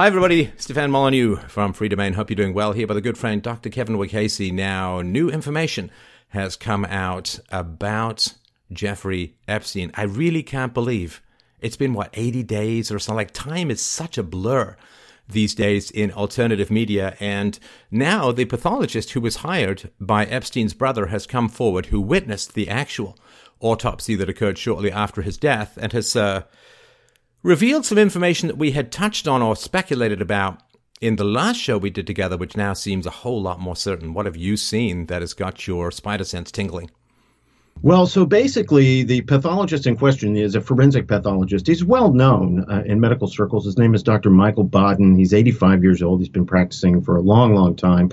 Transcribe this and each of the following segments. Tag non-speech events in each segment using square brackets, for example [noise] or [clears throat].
Hi, everybody. Stefan Molyneux from Freedomain. Hope you're doing well here by the good friend Dr. Kevin Wacasey. Now, new information has come out about Jeffrey Epstein. I really can't believe it's been, what, 80 days or something? Like, time is such a blur these days in alternative media. And now the pathologist who was hired by Epstein's brother has come forward, who witnessed the actual autopsy that occurred shortly after his death and has uh, revealed some information that we had touched on or speculated about in the last show we did together, which now seems a whole lot more certain. What have you seen that has got your spider sense tingling? Well, so basically, the pathologist in question is a forensic pathologist. He's well known uh, in medical circles. His name is Dr. Michael Baden. He's 85 years old. He's been practicing for a long, long time,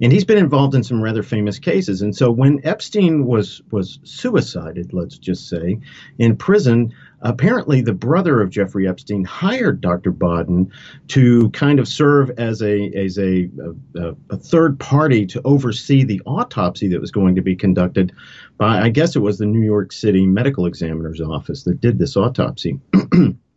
and he's been involved in some rather famous cases. And so, when Epstein was was suicided, let's just say, in prison, apparently the brother of Jeffrey Epstein hired Dr. Baden to kind of serve as a as a, a, a, third party to oversee the autopsy that was going to be conducted by I guess it was the New York City Medical Examiner's Office that did this autopsy. [clears throat]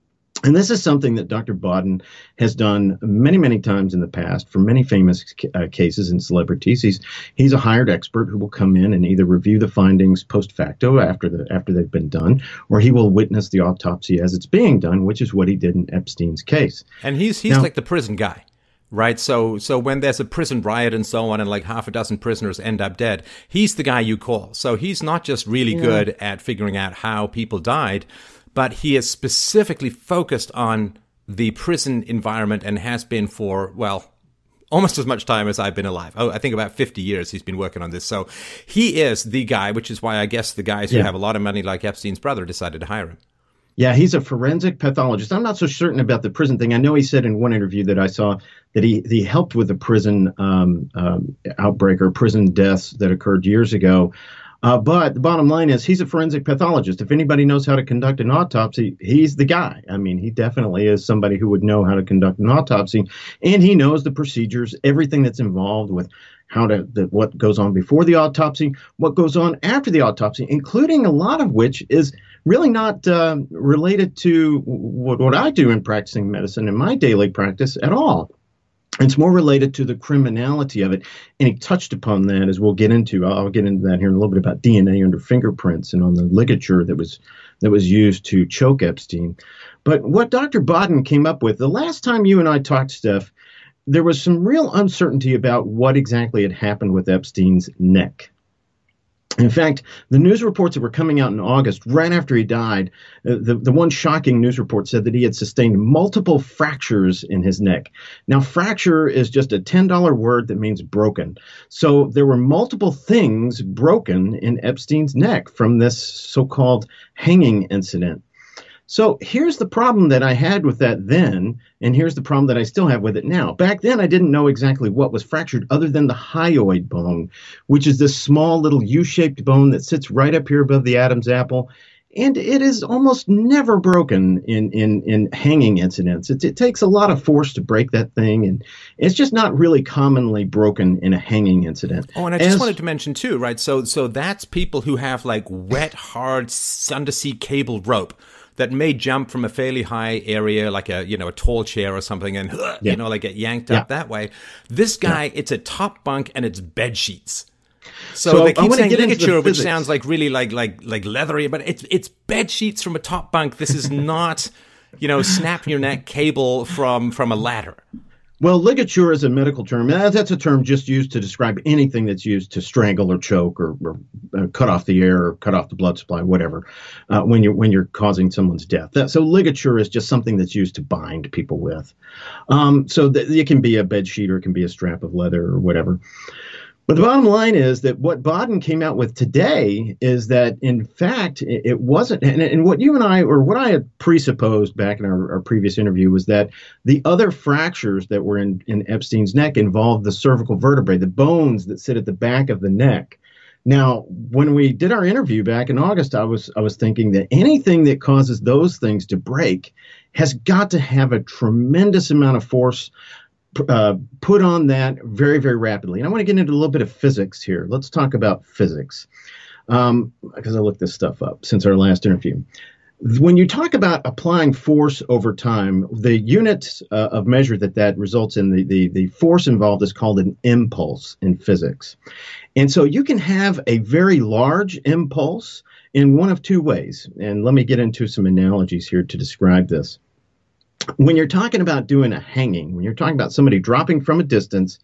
And this is something that Dr. Baden has done many, many times in the past for many famous uh, cases and celebrities. He's he's a hired expert who will come in and either review the findings post facto after the after they've been done, or he will witness the autopsy as it's being done, which is what he did in Epstein's case. And he's he's now, like the prison guy right? So so when there's a prison riot and so on, and like half a dozen prisoners end up dead, he's the guy you call. So he's not just really yeah. good at figuring out how people died, but he is specifically focused on the prison environment and has been for, well, almost as much time as I've been alive. Oh, I think about 50 years he's been working on this. So he is the guy, which is why I guess the guys who have a lot of money, like Epstein's brother, decided to hire him. Yeah, he's a forensic pathologist. I'm not so certain about the prison thing. I know he said in one interview that I saw that he, he helped with the prison um, um, outbreak or prison deaths that occurred years ago. Uh, but the bottom line is he's a forensic pathologist. If anybody knows how to conduct an autopsy, he's the guy. I mean, he definitely is somebody who would know how to conduct an autopsy, and he knows the procedures, everything that's involved with how to the, what goes on before the autopsy, what goes on after the autopsy, including a lot of which is really not uh, related to what, what I do in practicing medicine in my daily practice at all. It's more related to the criminality of it. And he touched upon that as we'll get into. I'll get into that here in a little bit about DNA under fingerprints and on the ligature that was that was used to choke Epstein. But what Dr. Baden came up with, the last time you and I talked, Steph, there was some real uncertainty about what exactly had happened with Epstein's neck. In fact, the news reports that were coming out in August, right after he died, uh, the, the one shocking news report said that he had sustained multiple fractures in his neck. Now, fracture is just a $10 word that means broken. So there were multiple things broken in Epstein's neck from this so called hanging incident. So here's the problem that I had with that then, and here's the problem that I still have with it now. Back then, I didn't know exactly what was fractured other than the hyoid bone, which is this small little U shaped bone that sits right up here above the Adam's apple. And it is almost never broken in, in, in hanging incidents. It, it takes a lot of force to break that thing, and it's just not really commonly broken in a hanging incident. Oh, and I just As, wanted to mention too, right? So, so that's people who have like wet, hard undersea cable rope that may jump from a fairly high area, like a you know a tall chair or something, and yeah. you know like get yanked yeah. up that way. This guy, yeah. it's a top bunk and it's bed sheets. So, so they keep saying ligature, which sounds like really like like like leathery, but it's it's bed sheets from a top bunk. This is [laughs] not, you know, snap your neck cable from from a ladder. Well, ligature is a medical term. That's a term just used to describe anything that's used to strangle or choke or, or uh, cut off the air or cut off the blood supply, whatever, uh, when you're when you're causing someone's death. That, so ligature is just something that's used to bind people with. Um, so th- it can be a bed sheet or it can be a strap of leather or whatever. But the bottom line is that what Baden came out with today is that, in fact, it, wasn't, and, and, what you and I, or what I had presupposed back in our, our, previous interview, was that the other fractures that were in, in Epstein's neck involved the cervical vertebrae, the bones that sit at the back of the neck. Now, when we did our interview back in August, I was I was thinking that anything that causes those things to break has got to have a tremendous amount of force uh, put on that very, very rapidly. And I want to get into a little bit of physics here. Let's talk about physics. Um, because I looked this stuff up since our last interview. When you talk about applying force over time, the unit uh, of measure that that results in, the, the, the force involved is called an impulse in physics. And so you can have a very large impulse in one of two ways. And let me get into some analogies here to describe this. When you're talking about doing a hanging, when you're talking about somebody dropping from a distance,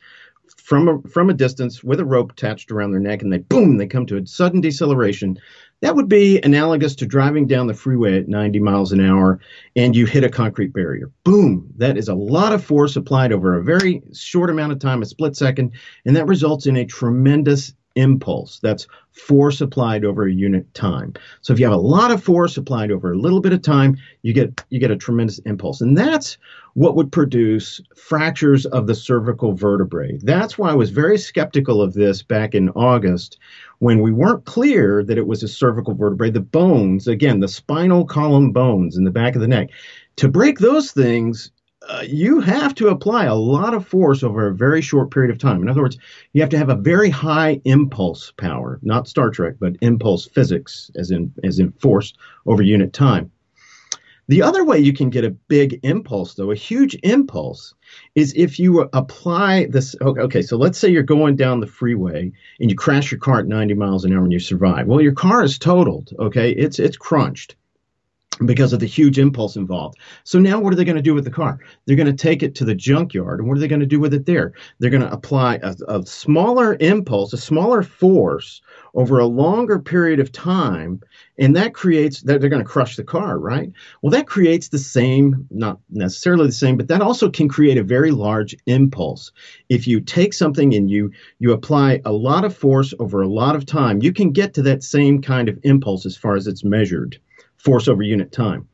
from a, from a distance with a rope attached around their neck and they boom they come to a sudden deceleration that would be analogous to driving down the freeway at 90 miles an hour and you hit a concrete barrier. Boom! That is a lot of force applied over a very short amount of time, a split second, and that results in a tremendous impulse. That's force applied over a unit time. So if you have a lot of force applied over a little bit of time, you get you get a tremendous impulse. And that's what would produce fractures of the cervical vertebrae. That's why I was very skeptical of this back in August when we weren't clear that it was a cervical vertebrae. The bones, again, the spinal column bones in the back of the neck. To break those things, uh, you have to apply a lot of force over a very short period of time. In other words, you have to have a very high impulse power, not Star Trek, but impulse physics, as in as in force over unit time. The other way you can get a big impulse, though, a huge impulse, is if you apply this. Okay, so let's say you're going down the freeway and you crash your car at 90 miles an hour and you survive. Well, your car is totaled. Okay, it's it's crunched because of the huge impulse involved. So now what are they going to do with the car? They're going to take it to the junkyard. And what are they going to do with it there? They're going to apply a, a, smaller impulse, a smaller force over a longer period of time. And that creates that they're going to crush the car, right? Well, that creates the same, not necessarily the same, but that also can create a very large impulse. If you take something and you you apply a lot of force over a lot of time, you can get to that same kind of impulse as far as it's measured force over unit time.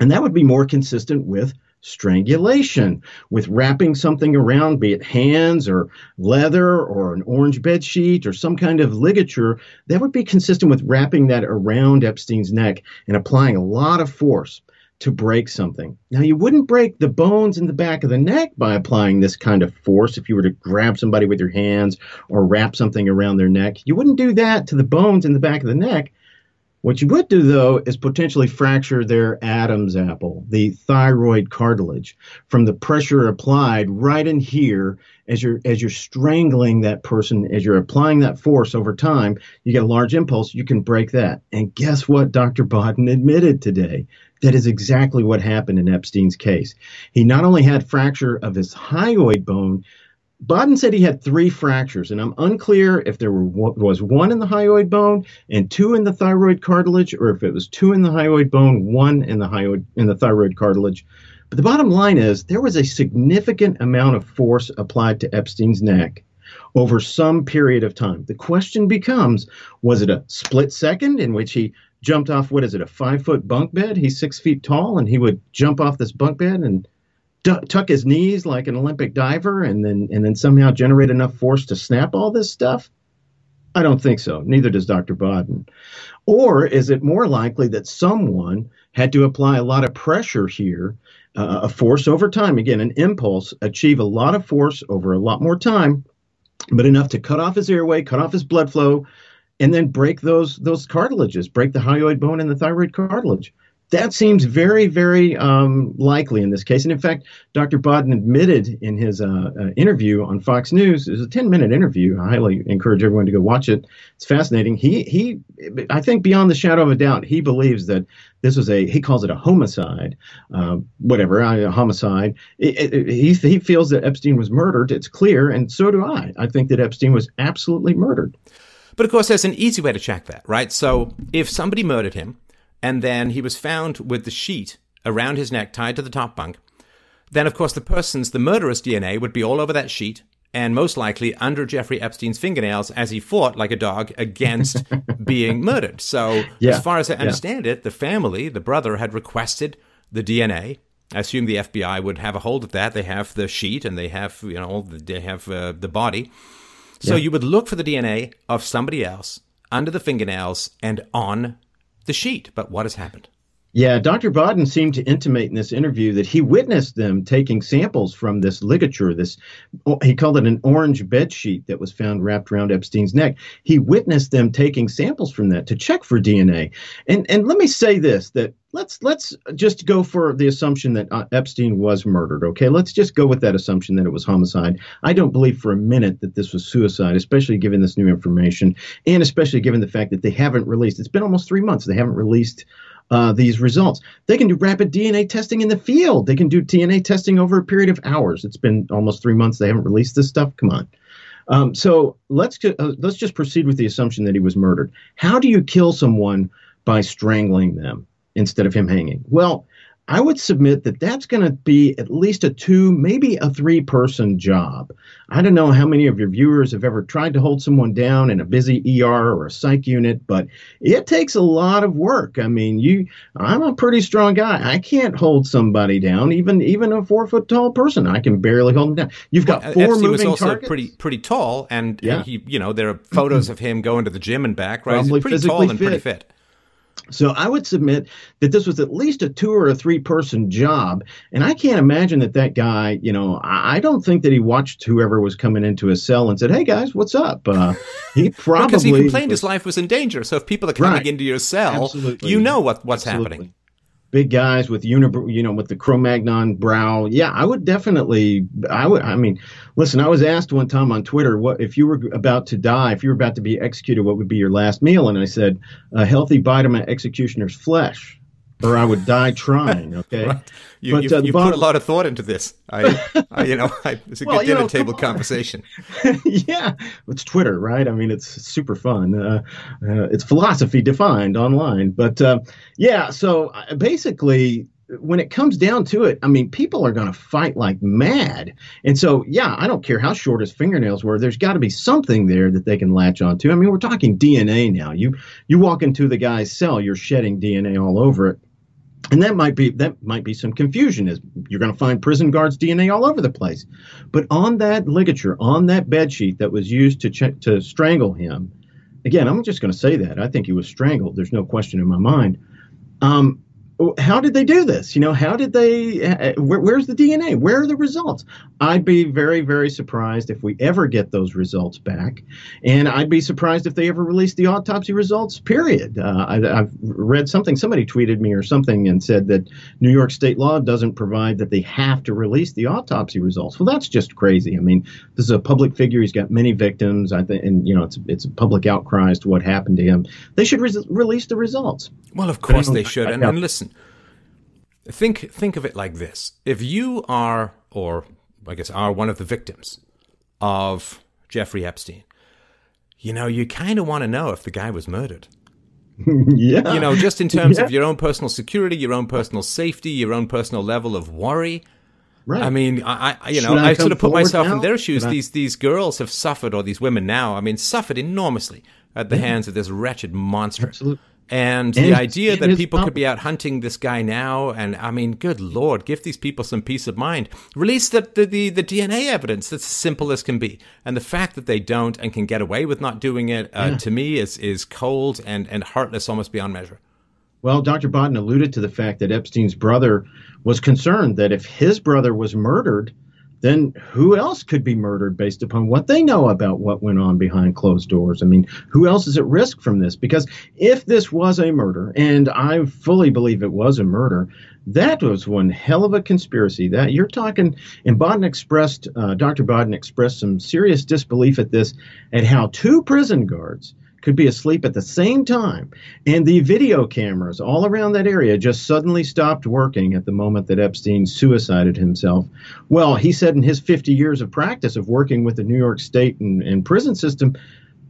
And that would be more consistent with strangulation, with wrapping something around, be it hands or leather or an orange bed sheet or some kind of ligature. That would be consistent with wrapping that around Epstein's neck and applying a lot of force to break something. Now, you wouldn't break the bones in the back of the neck by applying this kind of force if you were to grab somebody with your hands or wrap something around their neck. You wouldn't do that to the bones in the back of the neck what you would do, though, is potentially fracture their Adam's apple, the thyroid cartilage, from the pressure applied right in here as you're as you're strangling that person, as you're applying that force over time. You get a large impulse, you can break that. And guess what? Dr. Baden admitted today that is exactly what happened in Epstein's case. He not only had fracture of his hyoid bone, Baden said he had three fractures, and I'm unclear if there were, was one in the hyoid bone and two in the thyroid cartilage, or if it was two in the hyoid bone, one in the hyoid in the thyroid cartilage. But the bottom line is there was a significant amount of force applied to Epstein's neck over some period of time. The question becomes: Was it a split second in which he jumped off? What is it? A five foot bunk bed? He's six feet tall, and he would jump off this bunk bed and tuck his knees like an Olympic diver and then and then somehow generate enough force to snap all this stuff? I don't think so. Neither does Dr. Baden. Or is it more likely that someone had to apply a lot of pressure here, uh, a force over time, again, an impulse, achieve a lot of force over a lot more time, but enough to cut off his airway, cut off his blood flow, and then break those those cartilages, break the hyoid bone and the thyroid cartilage that seems very, very um, likely in this case. And in fact, Dr. Baden admitted in his uh, uh, interview on Fox News, it was a 10 minute interview. I highly encourage everyone to go watch it. It's fascinating. He, he, I think beyond the shadow of a doubt, he believes that this was a, he calls it a homicide, uh, whatever, a homicide. It, it, he, he feels that Epstein was murdered. It's clear. And so do I. I think that Epstein was absolutely murdered. But of course, there's an easy way to check that, right? So if somebody murdered him, and then he was found with the sheet around his neck tied to the top bunk. Then, of course, the person's, the murderer's DNA would be all over that sheet and most likely under Jeffrey Epstein's fingernails as he fought like a dog against [laughs] being murdered. So, yeah, as far as I understand yeah. it, the family, the brother, had requested the DNA. I assume the FBI would have a hold of that. They have the sheet and they have, you know, they have uh, the body. So yeah. you would look for the DNA of somebody else under the fingernails and on the sheet. But what has happened? Yeah, Dr. Bodden seemed to intimate in this interview that he witnessed them taking samples from this ligature, this he called it an orange bed sheet that was found wrapped around Epstein's neck. He witnessed them taking samples from that to check for DNA. And and let me say this that let's let's just go for the assumption that uh, Epstein was murdered. Okay, let's just go with that assumption that it was homicide. I don't believe for a minute that this was suicide, especially given this new information, and especially given the fact that they haven't released. It's been almost three months. They haven't released uh, these results. They can do rapid DNA testing in the field. They can do DNA testing over a period of hours. It's been almost three months. They haven't released this stuff. Come on. Um, so let's uh, let's just proceed with the assumption that he was murdered. How do you kill someone by strangling them instead of him hanging? Well, I would submit that that's going to be at least a two, maybe a three person job. I don't know how many of your viewers have ever tried to hold someone down in a busy ER or a psych unit, but it takes a lot of work. I mean, you, I'm a pretty strong guy. I can't hold somebody down, even even a four foot tall person. I can barely hold them down. You've got four Epstein moving was also targets. pretty pretty tall, and yeah. he, you know, there are photos of him going to the gym and back. Right, Probably He's pretty tall and fit. pretty fit. So I would submit that this was at least a two or a three person job. And I can't imagine that that guy, you know, I don't think that he watched whoever was coming into his cell and said, Hey guys, what's up? Uh, he probably. [laughs] because he complained was, his life was in danger. So if people are coming right. into your cell, Absolutely. you know what, what's Absolutely. happening big guys with uni- you know with the Cro-Magnon brow. Yeah, I would definitely. I would. I mean, listen. I was asked one time on Twitter, what if you were about to die, if you were about to be executed, what would be your last meal? And I said, a healthy bite of my executioner's flesh or I would die trying. [laughs] Okay, right. you, but, you, uh, you put a lot of thought into this. I, [laughs] I you know, I, it's a well, good dinner know, table conversation. [laughs] yeah, it's Twitter, right? I mean, it's super fun. Uh, uh, it's philosophy defined online, but uh, yeah. So uh, basically, when it comes down to it, I mean, people are going to fight like mad. And so, yeah, I don't care how short his fingernails were. There's got to be something there that they can latch onto. I mean, we're talking DNA now. You you walk into the guy's cell, you're shedding DNA all over it and that might be that might be some confusion is you're going to find prison guards dna all over the place. But on that ligature on that bed sheet that was used to ch- to strangle him again i'm just going to say that. I think he was strangled. There's no question in my mind. Um, how did they do this? You know, how did they? Uh, where, where's the DNA? Where are the results? I'd be very, very surprised if we ever get those results back, and I'd be surprised if they ever release the autopsy results. Period. Uh, I, have read something. Somebody tweeted me or something and said that New York state law doesn't provide that they have to release the autopsy results. Well, that's just crazy. I mean, this is a public figure. He's got many victims. I think, and you know, it's it's a public outcry as to what happened to him. They should re- release the results. Well, of course they should. And, and listen think think of it like this: if you are, or I guess are one of the victims of Jeffrey Epstein, you know, you kind of want to know if the guy was murdered. [laughs] yeah. You know, just in terms yeah. of your own personal security, your own personal safety, your own personal level of worry. Right. I mean, I, I you know, I, I sort of put myself now? in their shoes. These these girls have suffered, or these women now, I mean, suffered enormously at the yeah. hands of this wretched monster. Absolutely. And, the idea that people could be out hunting this guy now, and I mean, good lord, give these people some peace of mind. Release the, the, the, the DNA evidence that's as simple as can be. And the fact that they don't and can get away with not doing it, uh, yeah. to me, is, is cold and, and heartless almost beyond measure. Well, Dr. Bodden alluded to the fact that Epstein's brother was concerned that if his brother was murdered, then who else could be murdered based upon what they know about what went on behind closed doors? I mean, who else is at risk from this? Because if this was a murder, and I fully believe it was a murder, that was one hell of a conspiracy. That you're talking, and Bodden expressed, uh, Dr. Bodden expressed some serious disbelief at this, at how two prison guards could be asleep at the same time. And the video cameras all around that area just suddenly stopped working at the moment that Epstein suicided himself. Well, he said in his 50 years of practice of working with the New York State and, and prison system,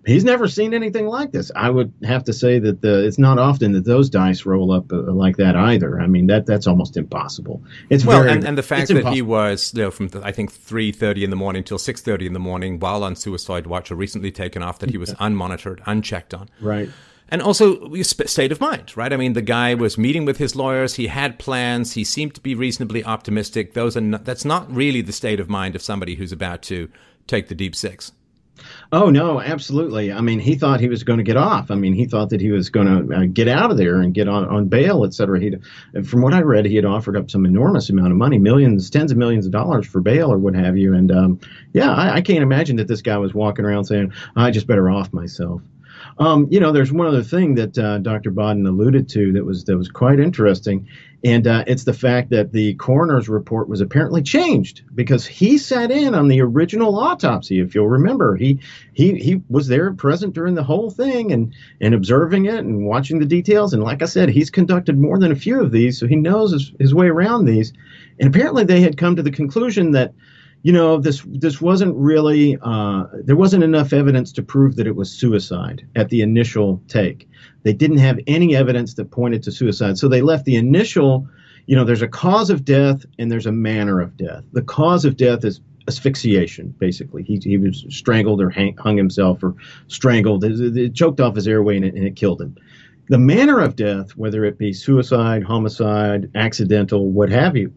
he's never seen anything like this. I would have to say that the, it's not often that those dice roll up uh, like that either. I mean that that's almost impossible. It's well, very, and, and the fact that impossible. he was you know, from I think three thirty in the morning till six thirty in the morning while on suicide watch or recently taken off, that he was unmonitored, unchecked on, right. And also state of mind, right? I mean, the guy was meeting with his lawyers. He had plans. He seemed to be reasonably optimistic. Those are not, that's not really the state of mind of somebody who's about to take the deep six. Oh no, absolutely. I mean, he thought he was going to get off. I mean, he thought that he was going to uh, get out of there and get on, on bail, et cetera. He, from what I read, he had offered up some enormous amount of money, millions, tens of millions of dollars for bail or what have you. And um, yeah, I, I, can't imagine that this guy was walking around saying, "I just better off myself." Um, you know, there's one other thing that uh, Dr. Baden alluded to that was that was quite interesting, and uh, it's the fact that the coroner's report was apparently changed because he sat in on the original autopsy. If you'll remember, he he he was there present during the whole thing and and observing it and watching the details. And like I said, he's conducted more than a few of these, so he knows his, his way around these. And apparently, they had come to the conclusion that you know, this this wasn't really uh, there wasn't enough evidence to prove that it was suicide at the initial take. They didn't have any evidence that pointed to suicide, so they left the initial. You know, there's a cause of death and there's a manner of death. The cause of death is asphyxiation, basically. He, he was strangled or hang, hung himself or strangled. It, it, choked off his airway and it, and it killed him. The manner of death, whether it be suicide, homicide, accidental, what have you,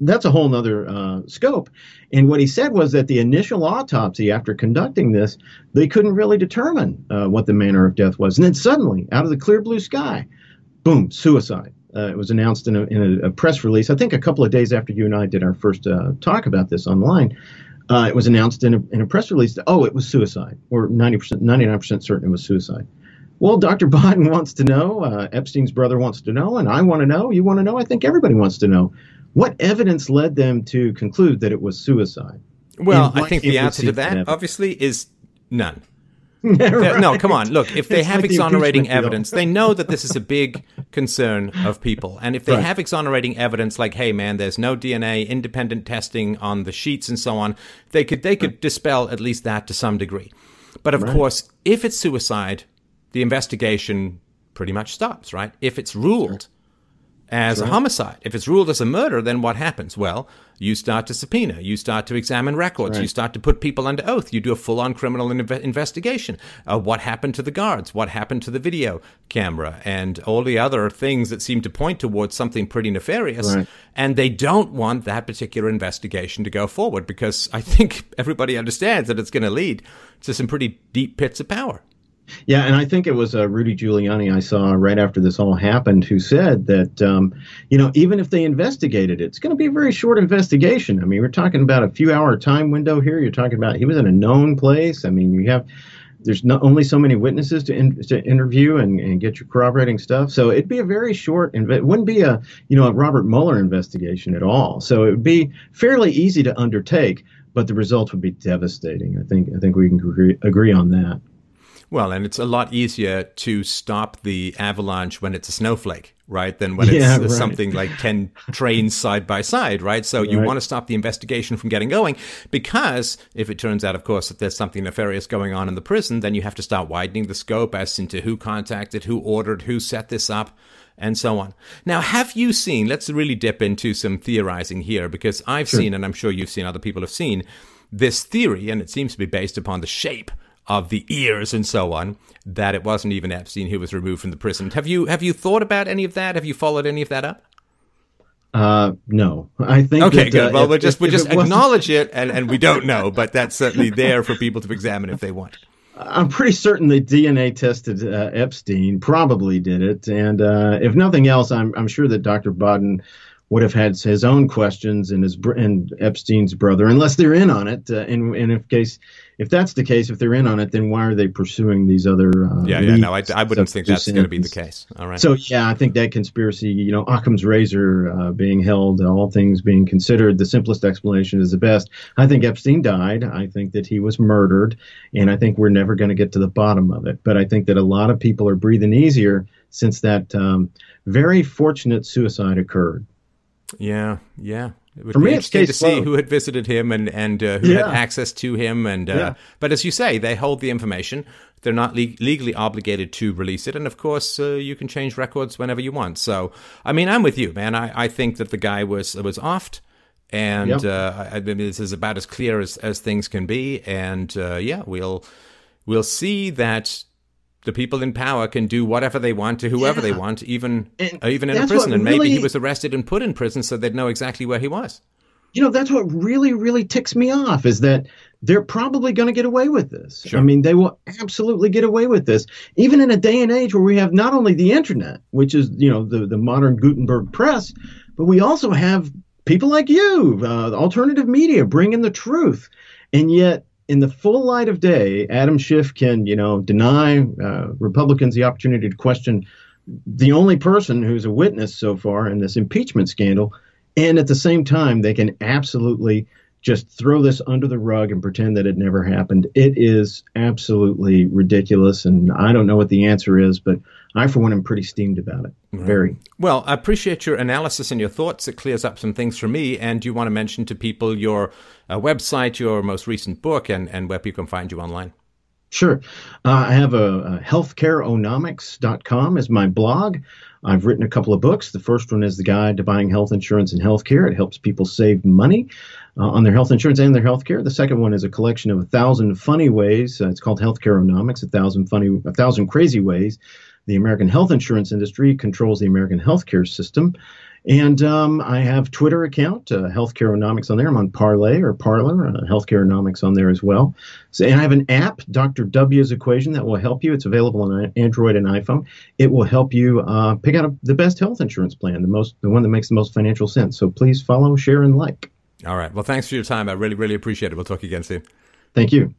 that's a whole other uh, scope. And what he said was that the initial autopsy, after conducting this, they couldn't really determine uh, what the manner of death was. And then suddenly, out of the clear blue sky, boom, suicide. Uh, it was announced in, a, in a, a, press release, I think a couple of days after you and I did our first uh, talk about this online. Uh, it was announced in a, in a press release that, oh, it was suicide, or 90%, 99% certain it was suicide. Well, Dr. [laughs] Baden wants to know, uh, Epstein's brother wants to know, and I want to know, you want to know, I think everybody wants to know what evidence led them to conclude that it was suicide? Well, I think the answer to that, obviously, is none. [laughs] right. No, come on. Look, if they it's have like exonerating the evidence, they know that this is a big [laughs] concern of people. And if they right. have exonerating evidence like, hey man, there's no DNA, independent testing on the sheets and so on, they could they could right. dispel at least that to some degree. But of course, if it's suicide, the investigation pretty much stops, right? If it's ruled as right. a homicide. If it's ruled as a murder, then what happens? Well, you start to subpoena, you start to examine records, right. you start to put people under oath, you do a full on criminal inve- investigation. Uh, what happened to the guards? What happened to the video camera? And all the other things that seem to point towards something pretty nefarious. Right. And they don't want that particular investigation to go forward because I think [laughs] everybody understands that it's going to lead to some pretty deep pits of power. Yeah, and I think it was uh, Rudy Giuliani I saw right after this all happened who said that, um, you know, even if they investigated it, it's going to be a very short investigation. I mean, we're talking about a few hour time window here. You're talking about he was in a known place. I mean, you have there's not only so many witnesses to, in, to interview and, and, get your corroborating stuff. So it'd be a very short, it wouldn't be a, you know, a Robert Mueller investigation at all. So it would be fairly easy to undertake, but the results would be devastating. I think, I think we can agree, agree on that. Well, and it's a lot easier to stop the avalanche when it's a snowflake, right? Than when yeah, it's uh, right. something like 10 trains side by side, right? So right. you want to stop the investigation from getting going because if it turns out, of course, that there's something nefarious going on in the prison, then you have to start widening the scope as into who contacted, who ordered, who set this up and so on. Now, have you seen, let's really dip into some theorizing here because I've sure. seen, and I'm sure you've seen, other people have seen, this theory, and it seems to be based upon the shape of the ears and so on that it wasn't even Epstein who was removed from the prison. Have you have you thought about any of that? Have you followed any of that up? Uh, no, I think. Okay, that, good. Uh, well, if, we'll just we'll just acknowledge it, and, and we don't know, but that's certainly there for people to examine if they want. I'm pretty certain the DNA tested uh, Epstein probably did it, and uh, if nothing else, I'm I'm sure that Dr. Baden would have had his own questions and his and Epstein's brother, unless they're in on it. Uh, in in if case if that's the case, if they're in on it, then why are they pursuing these other? Uh, yeah, yeah, no, I, I wouldn't think that's going to be the case. All right. So yeah, I think that conspiracy, you know, Occam's razor uh, being held, all things being considered, the simplest explanation is the best. I think Epstein died. I think that he was murdered, and I think we're never going to get to the bottom of it. But I think that a lot of people are breathing easier since that um, very fortunate suicide occurred. Yeah, yeah. It would For be me, interesting to see who had visited him and and uh, who yeah. had access to him. And uh, yeah. but as you say, they hold the information. They're not le- legally obligated to release it, and of course, uh, you can change records whenever you want. So, I mean, I'm with you, man. I, I think that the guy was was offed, and yep. Uh, I, I mean, this is about as clear as as things can be. And uh, yeah, we'll we'll see that the people in power can do whatever they want to whoever yeah. they want, even uh, even in a prison. And maybe he was arrested and put in prison so they'd know exactly where he was. You know, that's what really, really ticks me off is that they're probably going to get away with this. Sure. I mean, they will absolutely get away with this, even in a day and age where we have not only the internet, which is, you know, the, the modern Gutenberg press, but we also have people like you, uh, alternative media, bringing the truth. And yet, in the full light of day, Adam Schiff can, you know, deny uh, Republicans the opportunity to question the only person who's a witness so far in this impeachment scandal. And at the same time, they can absolutely just throw this under the rug and pretend that it never happened. It is absolutely ridiculous. And I don't know what the answer is, but I, for one, am pretty steamed about it. Right. Very. Well, I appreciate your analysis and your thoughts. It clears up some things for me. And you want to mention to people your uh, website, your most recent book, and, and where people can find you online. Sure. Uh, I have a, a healthcareonomics.com as my blog. I've written a couple of books. The first one is The Guide to Buying Health Insurance and Healthcare. It helps people save money uh, on their health insurance and their healthcare. The second one is a collection of a thousand funny ways. Uh, it's called Healthcareonomics, a thousand funny, a thousand crazy ways the American health insurance industry controls the American healthcare system. And um, I have Twitter account, uh, Healthcareonomics on there. I'm on Parlay or Parlor, uh, Healthcareonomics on there as well. So, and I have an app, Dr. W's Equation, that will help you. It's available on Android and iPhone. It will help you uh, pick out a, the best health insurance plan, the most, the one that makes the most financial sense. So please follow, share, and like. All right. Well, thanks for your time. I really, really appreciate it. We'll talk again soon. Thank you.